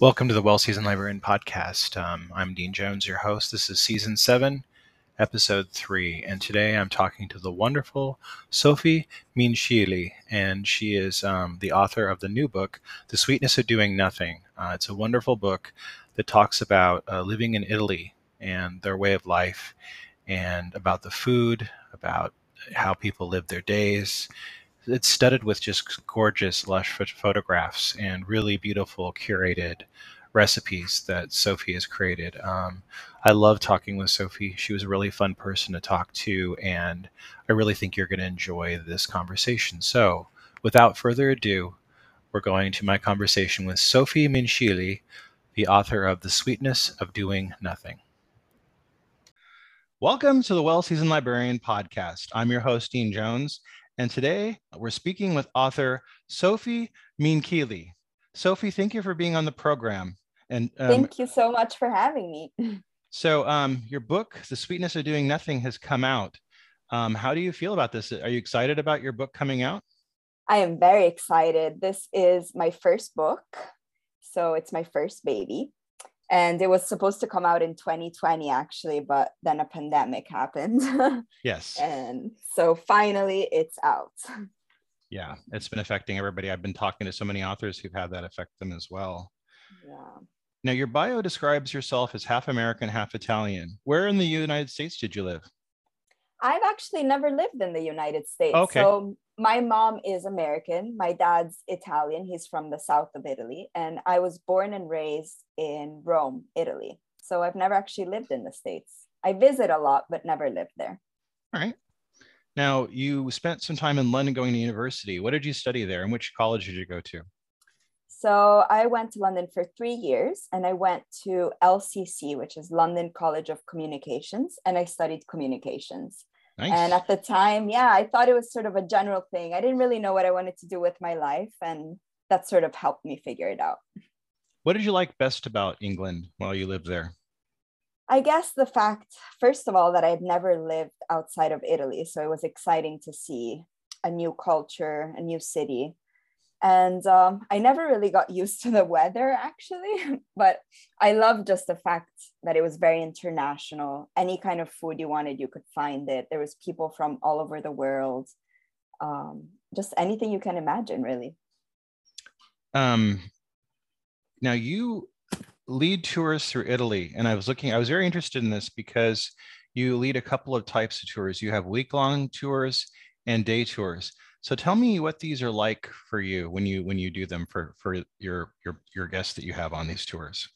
Welcome to the Well Seasoned Librarian podcast. Um, I'm Dean Jones, your host. This is season seven, episode three, and today I'm talking to the wonderful Sophie Minchilli, and she is um, the author of the new book, The Sweetness of Doing Nothing. Uh, it's a wonderful book that talks about uh, living in Italy and their way of life, and about the food, about how people live their days, it's studded with just gorgeous, lush photographs and really beautiful curated recipes that Sophie has created. Um, I love talking with Sophie. She was a really fun person to talk to, and I really think you're going to enjoy this conversation. So, without further ado, we're going to my conversation with Sophie Minchilli, the author of The Sweetness of Doing Nothing. Welcome to the Well Seasoned Librarian podcast. I'm your host, Dean Jones, and today we're speaking with author Sophie Minchilli. Sophie, thank you for being on the program. And um, thank you so much for having me. So, um, your book, The Sweetness of Doing Nothing, has come out. Um, how do you feel about this? Are you excited about your book coming out? I am very excited. This is my first book. So, it's my first baby and it was supposed to come out in 2020 actually but then a pandemic happened. Yes. And so finally it's out. Yeah it's been affecting everybody. I've been talking to so many authors who've had that affect them as well. Yeah. Now your bio describes yourself as half american half italian. Where in the united states did you live? I've actually never lived in the united states. Okay. so my mom is American. My dad's Italian. He's from the south of Italy. And I was born and raised in Rome, Italy. So I've never actually lived in the States. I visit a lot, but never lived there. All right. Now, you spent some time in London going to university. What did you study there and which college did you go to? So I went to London for three years and I went to LCC, which is London College of Communications, and I studied communications. Nice. And at the time, yeah, I thought it was sort of a general thing. I didn't really know what I wanted to do with my life. And that sort of helped me figure it out. What did you like best about England while you lived there? I guess the fact, first of all, that I had never lived outside of Italy. So it was exciting to see a new culture, a new city and um, i never really got used to the weather actually but i love just the fact that it was very international. Any kind of food you wanted you could find it. There was people from all over the world. Um, just anything you can imagine really. Um, now you lead tours through italy and i was looking i was very interested in this because you lead a couple of types of tours. You have week-long tours and day tours so tell me what these are like for you when you when you do them for for your your your guests that you have on these tours.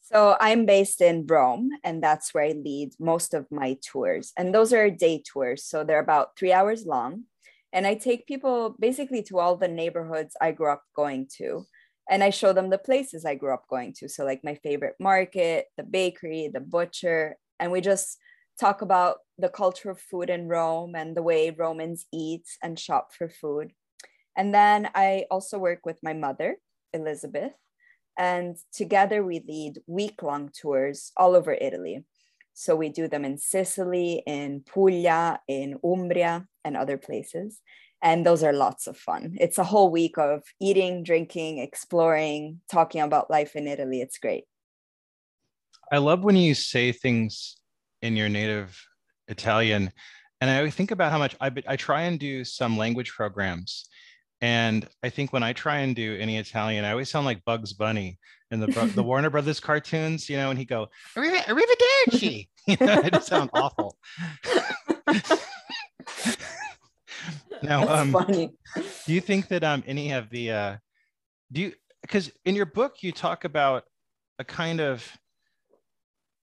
So I'm based in Rome, and that's where I lead most of my tours. And those are day tours, so they're about three hours long. And I take people basically to all the neighborhoods I grew up going to, and I show them the places I grew up going to. So like my favorite market, the bakery, the butcher, and we just talk about the culture of food in Rome and the way Romans eat and shop for food. And then I also work with my mother, Elizabeth, and together we lead week long tours all over Italy. So we do them in Sicily, in Puglia, in Umbria, and other places. And those are lots of fun. It's a whole week of eating, drinking, exploring, talking about life in Italy. It's great. I love when you say things in your native Italian. And I think about how much I, I try and do some language programs. And I think when I try and do any Italian, I always sound like Bugs Bunny in the, the Warner Brothers cartoons, you know, and he go, Arrivederci. you know, I just sound awful. now, um, funny. do you think that um, any of the, uh, do you, because in your book, you talk about a kind of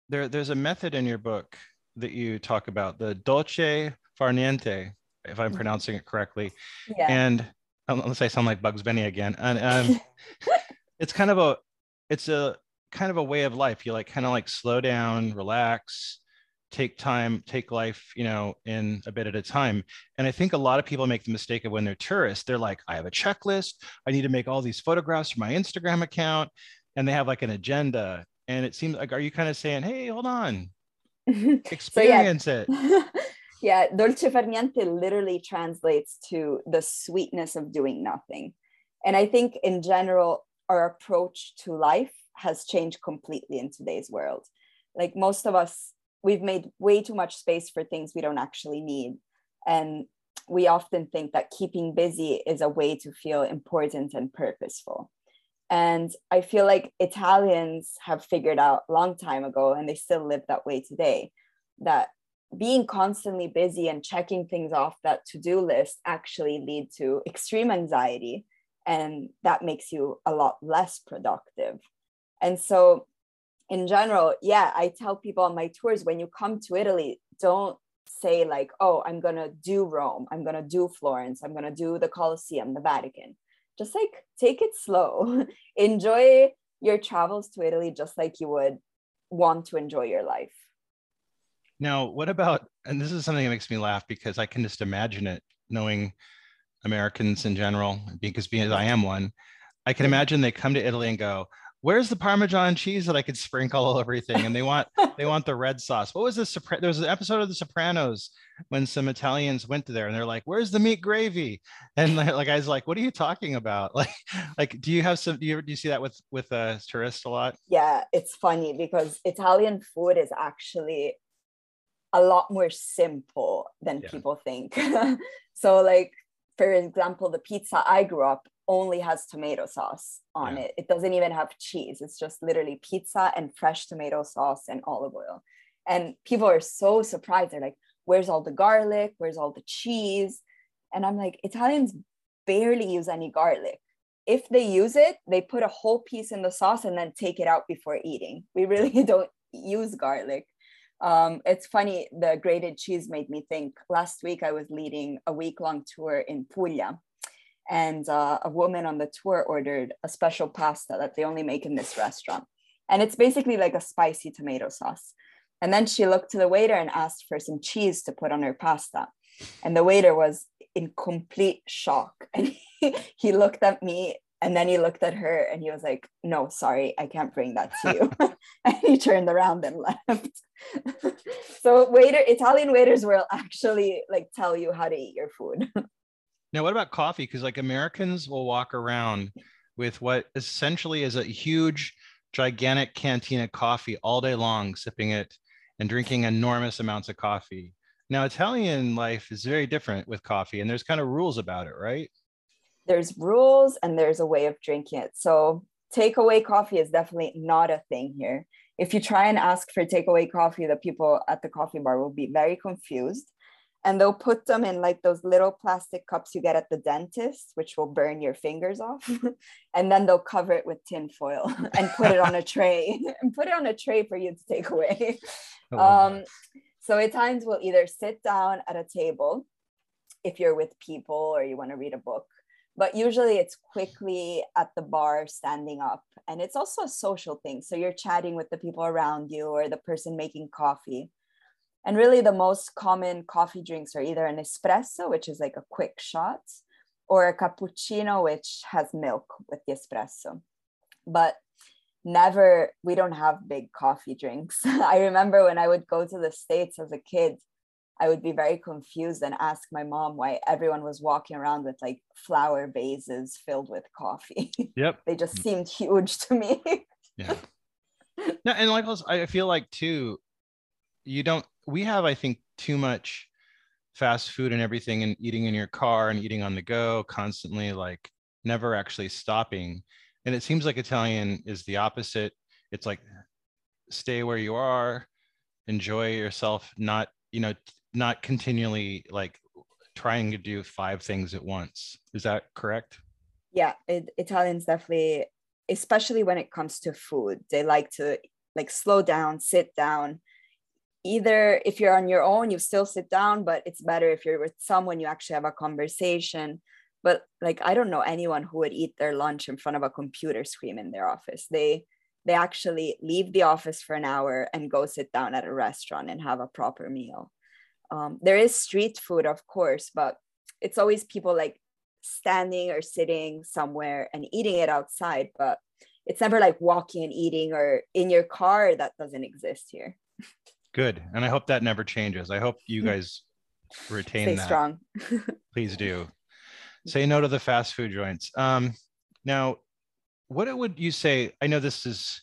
there, there's a method in your book that you talk about, the dolce far niente, if I'm mm-hmm. pronouncing it correctly. Yeah. And unless I sound like Bugs Bunny again, and um, it's kind of a, it's a kind of a way of life. You like kind of like slow down, relax, take time, take life, you know, in a bit at a time. And I think a lot of people make the mistake of when they're tourists, they're like, I have a checklist. I need to make all these photographs for my Instagram account. And they have like an agenda and it seems like are you kind of saying hey hold on experience so, yeah. it yeah dolce far niente literally translates to the sweetness of doing nothing and i think in general our approach to life has changed completely in today's world. Like most of us, we've made way too much space for things we don't actually need. And we often think that keeping busy is a way to feel important and purposeful. And I feel like Italians have figured out a long time ago, and they still live that way today, that being constantly busy and checking things off that to-do list actually lead to extreme anxiety and that makes you a lot less productive. And so in general yeah i tell people on my tours when you come to italy don't say like oh i'm going to do rome. I'm going to do florence. I'm going to do the colosseum the vatican just like take it slow. Enjoy your travels to italy just like you would want to enjoy your life. Now, what about, and this is something that makes me laugh because I can just imagine it knowing Americans in general, because being as I am one, I can mm-hmm. imagine they come to Italy and go, where's the Parmesan cheese that I could sprinkle all everything? And they want they want the red sauce. What was this? There was an episode of The Sopranos when some Italians went to there and they're like, "Where's the meat gravy?" And like I was like, "What are you talking about?" Like, like do you have some? Do you do you see that with with uh, tourists a lot? Yeah, it's funny because Italian food is actually a lot more simple than yeah. people think. so, like, for example, the pizza I grew up only has tomato sauce on yeah. it. It doesn't even have cheese. It's just literally pizza and fresh tomato sauce and olive oil. And people are so surprised. They're like, where's all the garlic? Where's all the cheese? And I'm like, Italians barely use any garlic. If they use it, they put a whole piece in the sauce and then take it out before eating. We really don't use garlic. Um, it's funny, the grated cheese made me think. Last week, I was leading a week long tour in Puglia, and uh, a woman on the tour ordered a special pasta that they only make in this restaurant. And it's basically like a spicy tomato sauce. And then she looked to the waiter and asked for some cheese to put on her pasta. And the waiter was in complete shock. And he, he looked at me and then he looked at her and he was like, No, sorry, I can't bring that to you. and he turned around and left. so waiter, Italian waiters will actually like tell you how to eat your food. Now, what about coffee? Because like Americans will walk around with what essentially is a huge, gigantic canteen of coffee all day long, sipping it and drinking enormous amounts of coffee. Now, Italian life is very different with coffee, and there's kind of rules about it, right? there's rules and there's a way of drinking it. So takeaway coffee is definitely not a thing here. If you try and ask for takeaway coffee, the people at the coffee bar will be very confused. And they'll put them in like those little plastic cups you get at the dentist, which will burn your fingers off. and then they'll cover it with tin foil and put it on a tray and put it on a tray for you to take away. Um, so at times we'll either sit down at a table if you're with people or you want to read a book but usually it's quickly at the bar standing up and it's also a social thing so you're chatting with the people around you or the person making coffee and really the most common coffee drinks are either an espresso which is like a quick shot or a cappuccino which has milk with the espresso but never we don't have big coffee drinks i remember when i would go to the states as a kid I would be very confused and ask my mom why everyone was walking around with like flower vases filled with coffee. Yep. they just mm. seemed huge to me. yeah. No, and like I feel like too, you don't we have, I think, too much fast food and everything and eating in your car and eating on the go constantly, like never actually stopping. And it seems like Italian is the opposite. It's like stay where you are, enjoy yourself, not, you know, not continually like trying to do five things at once. Is that correct? Yeah, it, Italians definitely, especially when it comes to food, they like to like slow down, sit down. Either if you're on your own, you still sit down, but it's better if you're with someone, you actually have a conversation. But like, I don't know anyone who would eat their lunch in front of a computer screen in their office. They they actually leave the office for an hour and go sit down at a restaurant and have a proper meal um, there is street food of course but it's always people like standing or sitting somewhere and eating it outside but it's never like walking and eating or in your car that doesn't exist here good. And i hope that never changes. I hope you guys retain Stay that. strong. Please do. Say no to the fast food joints. Um, now what would you say? I know this is,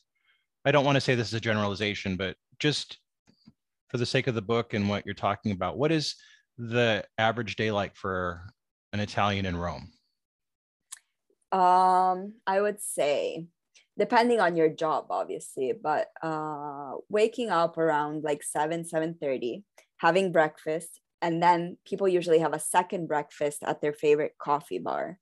I don't want to say this is a generalization, but just for the sake of the book and what you're talking about, what is the average day like for an Italian in Rome? Um, I would say, depending on your job, obviously, but uh, waking up around like seven, seven thirty, having breakfast, and then people usually have a second breakfast at their favorite coffee bar.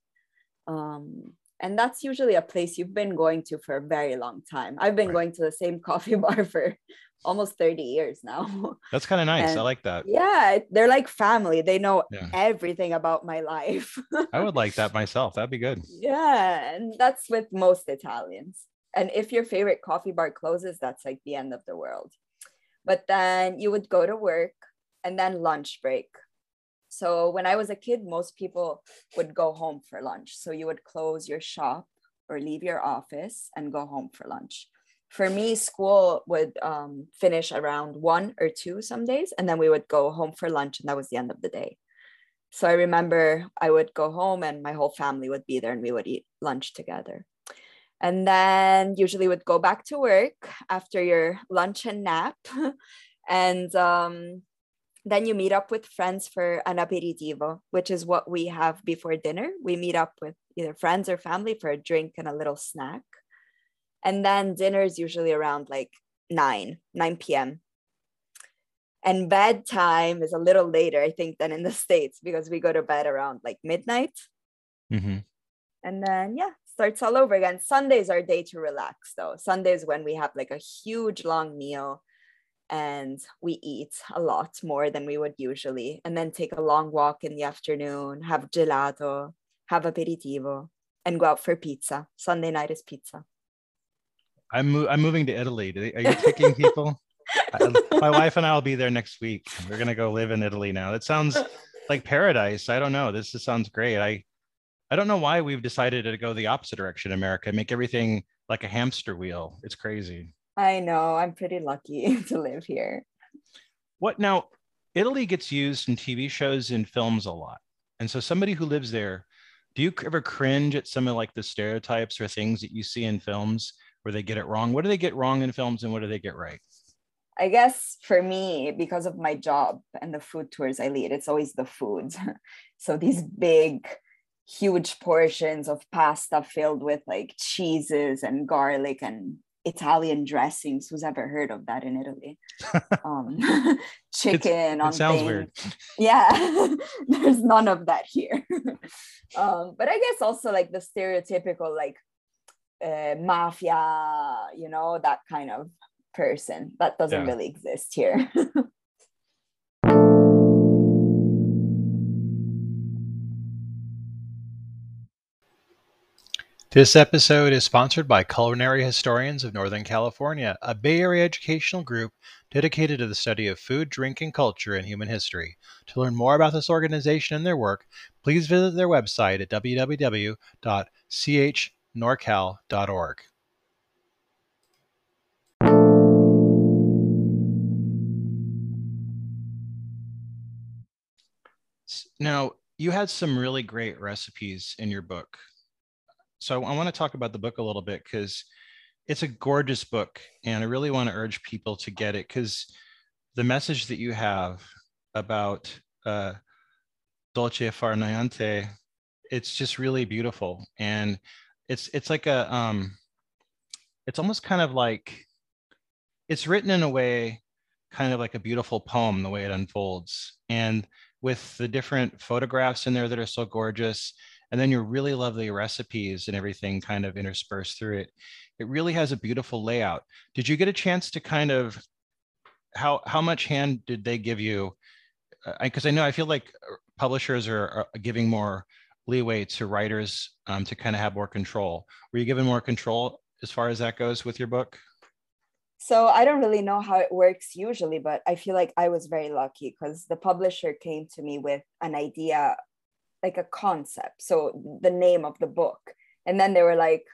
Um, and that's usually a place you've been going to for a very long time. I've been right. going to the same coffee bar for almost 30 years now. That's kind of nice. And I like that. Yeah, they're like family. They know yeah. everything about my life. I would like that myself. That'd be good. Yeah, and that's with most Italians. And if your favorite coffee bar closes, that's like the end of the world. But then you would go to work and then lunch break. So when I was a kid, most people would go home for lunch. So you would close your shop or leave your office and go home for lunch for me, school would um, finish around one or two some days, and then we would go home for lunch, and that was the end of the day. So I remember I would go home, and my whole family would be there, and we would eat lunch together. And then usually would go back to work after your lunch and nap, and um, then you meet up with friends for an aperitivo, which is what we have before dinner. We meet up with either friends or family for a drink and a little snack and then dinner is usually around like 9 9 p.m and bedtime is a little later i think than in the states because we go to bed around like midnight. Mm-hmm. and then yeah starts all over again. Sundays are day to relax though. Sundays when we have like a huge long meal and we eat a lot more than we would usually. And then take a long walk in the afternoon have gelato have aperitivo and go out for pizza. Sunday night is pizza I'm mo- I'm moving to Italy. Are you taking people? my wife and I will be there next week. We're gonna go live in Italy now. It sounds like paradise. I don't know. This just sounds great. I I don't know why we've decided to go the opposite direction, in America. Make everything like a hamster wheel. It's crazy. I know. I'm pretty lucky to live here. What now? Italy gets used in TV shows and films a lot. And so somebody who lives there, do you ever cringe at some of like the stereotypes or things that you see in films? Where they get it wrong? What do they get wrong in films and what do they get right? I guess for me, because of my job and the food tours I lead, it's always the food. so these big, huge portions of pasta filled with like cheeses and garlic and Italian dressings. Who's ever heard of that in Italy? Um, chicken on sounds things. weird. Yeah, there's none of that here. um, but I guess also like the stereotypical like uh, mafia, you know, that kind of person. That doesn't yeah. really exist here. This episode is sponsored by Culinary Historians of Northern California, a Bay Area educational group dedicated to the study of food, drink, and culture in human history. To learn more about this organization and their work, please visit their website at www.ch norcal.org. Now, you had some really great recipes in your book. So I want to talk about the book a little bit because it's a gorgeous book. And I really want to urge people to get it because the message that you have about uh, dolce far niente, it's just really beautiful. And it's it's like a um it's almost kind of like it's written in a way kind of like a beautiful poem the way it unfolds. And with the different photographs in there that are so gorgeous and then your really lovely recipes and everything kind of interspersed through it it really has a beautiful layout. Did you get a chance to kind of how how much hand did they give you? Because I, I know i feel like publishers are, are giving more leeway to writers um, to kind of have more control. Were you given more control as far as that goes with your book? So I don't really know how it works usually, but I feel like I was very lucky because the publisher came to me with an idea, like a concept. So the name of the book. And then they were like,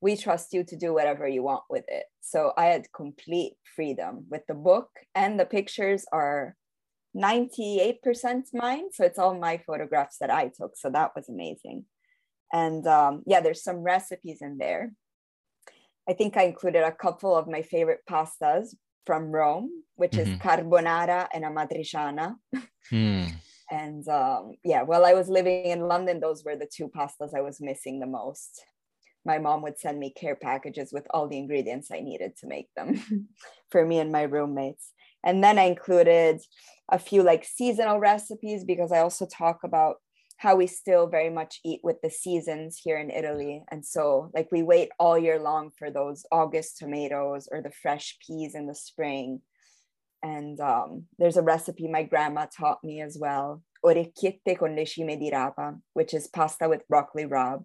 we trust you to do whatever you want with it. So I had complete freedom with the book, and the pictures are 98% mine. So it's all my photographs that I took. So that was amazing. And um, yeah, there's some recipes in there. I think I included a couple of my favorite pastas from Rome, which mm-hmm. is carbonara and amatriciana. Mm. and um, yeah, while I was living in London, those were the two pastas I was missing the most. My mom would send me care packages with all the ingredients I needed to make them for me and my roommates. And then I included a few like seasonal recipes because I also talk about how we still very much eat with the seasons here in Italy. And so, like, we wait all year long for those August tomatoes or the fresh peas in the spring. And um, there's a recipe my grandma taught me as well orecchiette con le cime di rapa, which is pasta with broccoli rabe.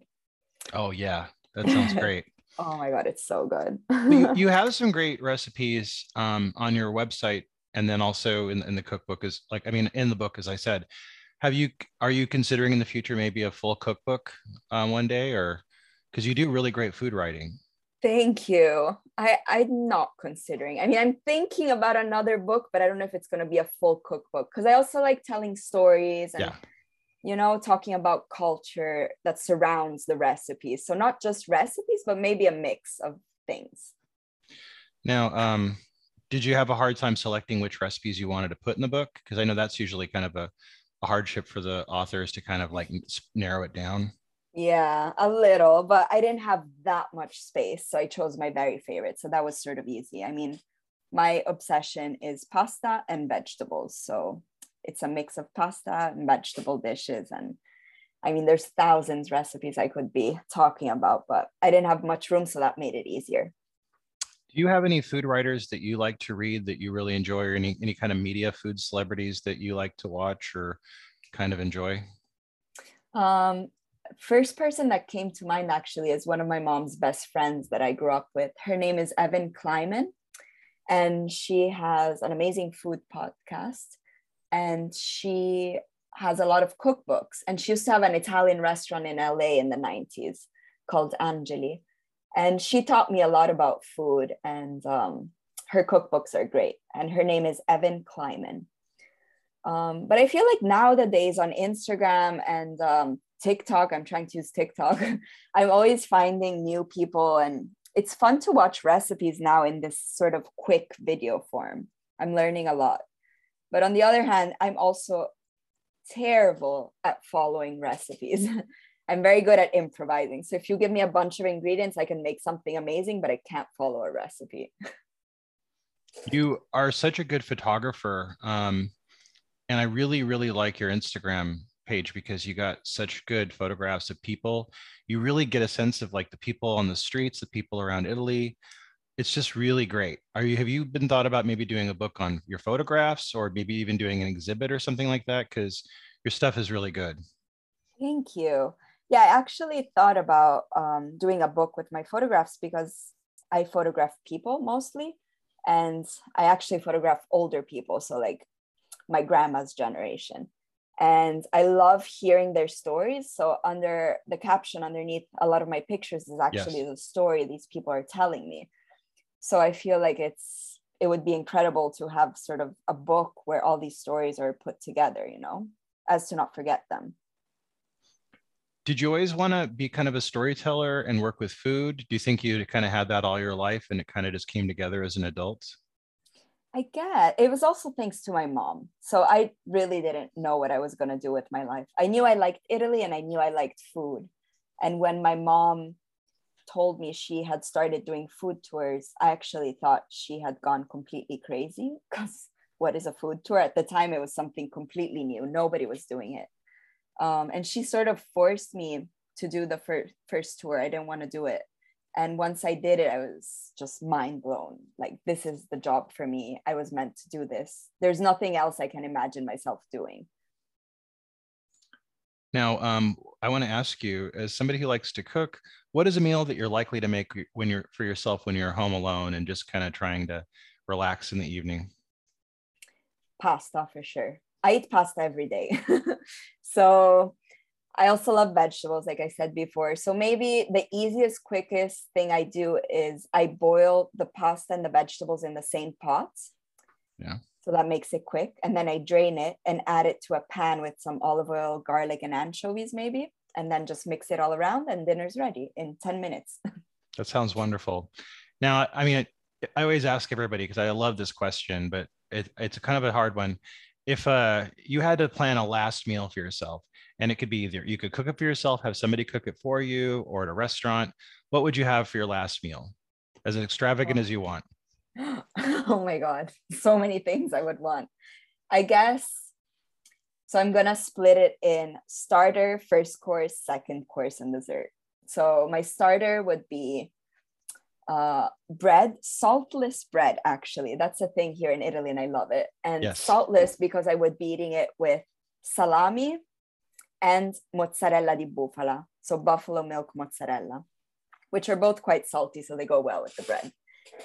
Oh, yeah. That sounds great. oh my God, it's so good. you, you, have some great recipes um, on your website and then also in, in the cookbook is like, I mean, in the book, as I said, have you are you considering in the future maybe a full cookbook uh, one day or because you do really great food writing thank you i i'm not considering i mean i'm thinking about another book but i don't know if it's going to be a full cookbook because i also like telling stories and yeah. You know talking about culture that surrounds the recipes so not just recipes but maybe a mix of things now um did you have a hard time selecting which recipes you wanted to put in the book because i know that's usually kind of a a hardship for the authors to kind of like narrow it down? Yeah, a little, but I didn't have that much space. So I chose my very favorite. So that was sort of easy. I mean, my obsession is pasta and vegetables. So it's a mix of pasta and vegetable dishes. And I mean, there's thousands recipes I could be talking about, but I didn't have much room. So that made it easier. Do you have any food writers that you like to read that you really enjoy, or any any kind of media food celebrities that you like to watch or kind of enjoy? Um, first person that came to mind actually is one of my mom's best friends that I grew up with. Her name is Evan Kleiman, and she has an amazing food podcast. And she has a lot of cookbooks. And she used to have an Italian restaurant in LA in the 90s called Angeli. And she taught me a lot about food and um, her cookbooks are great. And her name is evan kleiman. Um, but i feel like nowadays on instagram and um, tiktok i'm trying to use tiktok i'm always finding new people and it's fun to watch recipes now in this sort of quick video form. I'm learning a lot but on the other hand i'm also terrible at following recipes I'm very good at improvising. So if you give me a bunch of ingredients, I can make something amazing, but I can't follow a recipe. you are such a good photographer. Um, and I really, really like your Instagram page because you got such good photographs of people. You really get a sense of like the people on the streets, the people around Italy. It's just really great. Are you have you been thought about maybe doing a book on your photographs or maybe even doing an exhibit or something like that? Because your stuff is really good. Thank you yeah, I actually thought about um, doing a book with my photographs because I photograph people mostly. And I actually photograph older people. So, like my grandma's generation. And I love hearing their stories. So, under the caption underneath a lot of my pictures is actually yes. the story these people are telling me. So, I feel like it's, it would be incredible to have sort of a book where all these stories are put together, you know, as to not forget them did you always want to be kind of a storyteller and work with food? Do you think you kind of had that all your life and it kind of just came together as an adult? I get it was also thanks to my mom. So I really didn't know what I was going to do with my life. I knew I liked Italy and I knew I liked food. And when my mom told me she had started doing food tours, I actually thought she had gone completely crazy because what is a food tour? At the time, it was something completely new. Nobody was doing it. Um, and she sort of forced me to do the first first tour. I didn't want to do it. And once i did it i was just mind blown. Like this is the job for me. I was meant to do this. There's nothing else i can imagine myself doing now um, i want to ask you as somebody who likes to cook what is a meal that you're likely to make when you're for yourself when you're home alone and just kind of trying to relax in the evening pasta for sure I eat pasta every day. so I also love vegetables, like I said before. So maybe the easiest, quickest thing I do is I boil the pasta and the vegetables in the same pot. Yeah. So that makes it quick. And then I drain it and add it to a pan with some olive oil, garlic, and anchovies, maybe. And then just mix it all around, and dinner's ready in 10 minutes. That sounds wonderful. Now, I mean, I always ask everybody because I love this question, but it, it's kind of a hard one. If uh, you had to plan a last meal for yourself, and it could be either you could cook it for yourself, have somebody cook it for you, or at a restaurant, what would you have for your last meal? As extravagant oh. as you want. oh my God, so many things I would want. I guess so. I'm gonna split it in starter, first course, second course, and dessert. So my starter would be uh, bread, saltless bread, actually. That's a thing here in Italy, and I love it. And yes. saltless because I would be eating it with salami and mozzarella di bufala. So buffalo milk mozzarella, which are both quite salty, so they go well with the bread.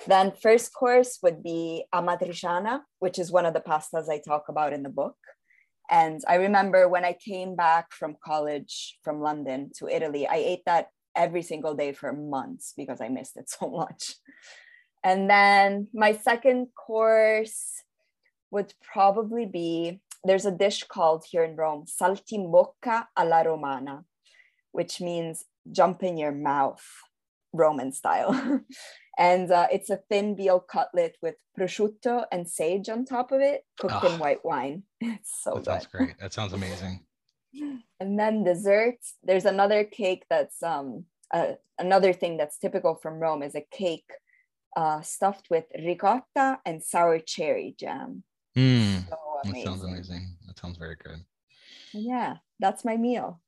Then first course would be amatriciana, which is one of the pastas I talk about in the book. And I remember when I came back from college from London to Italy, I ate that every single day for months because I missed it so much. And then my second course would probably be there's a dish called here in Rome, saltimbocca alla romana, which means jump in your mouth, Roman style. and uh, it's a thin veal cutlet with prosciutto and sage on top of it, cooked oh, in white wine. It's so that good. sounds great. That sounds amazing. And then desserts. There's another cake that's um uh, another thing that's typical from Rome is a cake uh, stuffed with ricotta and sour cherry jam. Mm, so that sounds amazing. That sounds very good. Yeah, that's my meal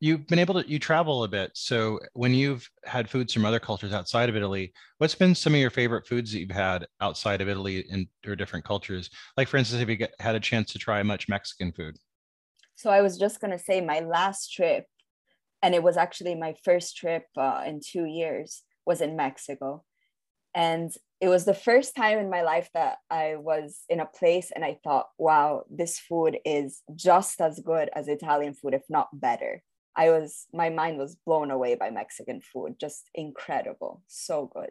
you've been able to you travel a bit. So when you've had foods from other cultures outside of italy what's been some of your favorite foods that you've had outside of italy in or different cultures? Like for instance have you get, had a chance to try much mexican food? So i was just going to say my last trip and it was actually my first trip uh, in two years was in mexico. And it was the first time in my life that i was in a place and i thought wow this food is just as good as italian food if not better I was my mind was blown away by Mexican food. Just incredible, so good.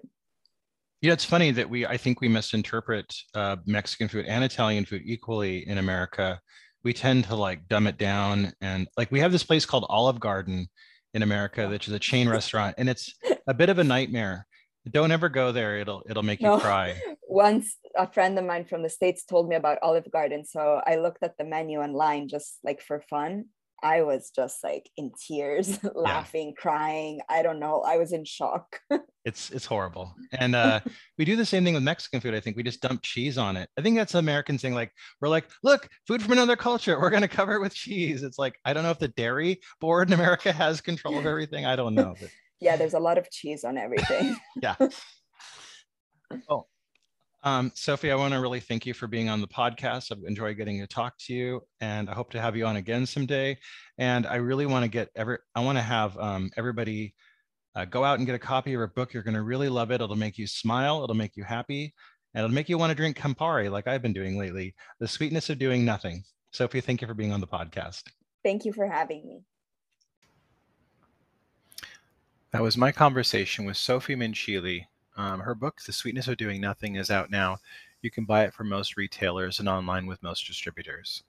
Yeah, it's funny that we I think we misinterpret uh, Mexican food and Italian food equally in America. We tend to like dumb it down and like we have this place called Olive Garden in America, which is a chain restaurant, and it's a bit of a nightmare. Don't ever go there; it'll it'll make you cry. Once a friend of mine from the states told me about Olive Garden, so I looked at the menu online just like for fun, I was just like in tears, laughing, yeah. crying. I don't know. I was in shock. it's it's horrible. And uh, we do the same thing with Mexican food. I think we just dump cheese on it. I think that's American thing. Like we're like, look, food from another culture. We're gonna cover it with cheese. It's like I don't know if the dairy board in America has control of everything. I don't know. But... yeah, there's a lot of cheese on everything. yeah. Oh, um, Sophie, I want to really thank you for being on the podcast. I've enjoyed getting to talk to you, and I hope to have you on again someday. And I really want to get every, I want to have um, everybody uh, go out and get a copy of her book. You're going to really love it. It'll make you smile. It'll make you happy, and it'll make you want to drink Campari like I've been doing lately. The sweetness of doing nothing. Sophie, thank you for being on the podcast. Thank you for having me. That was my conversation with Sophie Minchilli, um, her book, The Sweetness of Doing Nothing, is out now. You can buy it from most retailers and online with most distributors.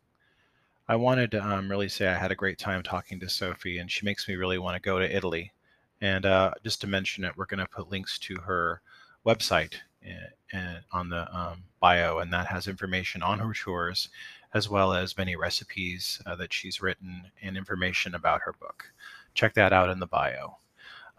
I wanted to um, really say I had a great time talking to Sophie, and she makes me really want to go to Italy. And uh, just to mention it, we're going to put links to her website eh, eh, on the um, bio, and that has information on her tours, as well as many recipes uh, that she's written and information about her book. Check that out in the bio.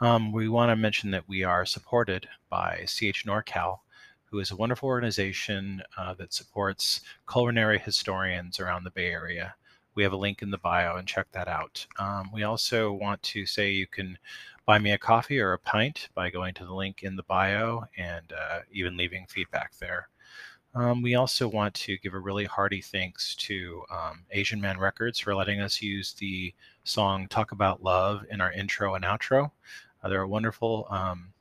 Um, we want to mention that we are supported by CH NorCal, who is a wonderful organization uh, that supports culinary historians around the Bay Area. We have a link in the bio and check that out. Um, we also want to say you can buy me a coffee or a pint by going to the link in the bio and uh, even leaving feedback there. Um, we also want to give a really hearty thanks to um, Asian Man Records for letting us use the song Talk About Love in our intro and outro. They're a wonderful um,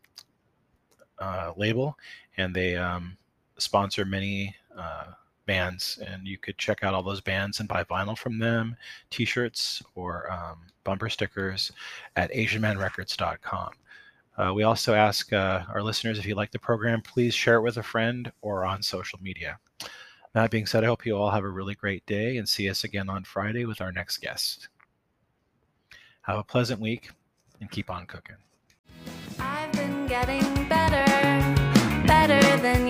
uh, label, and they um, sponsor many uh, bands. And you could check out all those bands and buy vinyl from them, T-shirts or um, bumper stickers at AsianManRecords.com. Uh, we also ask uh, our listeners if you like the program, please share it with a friend or on social media. That being said, I hope you all have a really great day and see us again on Friday with our next guest. Have a pleasant week and keep on cooking. Getting better, better than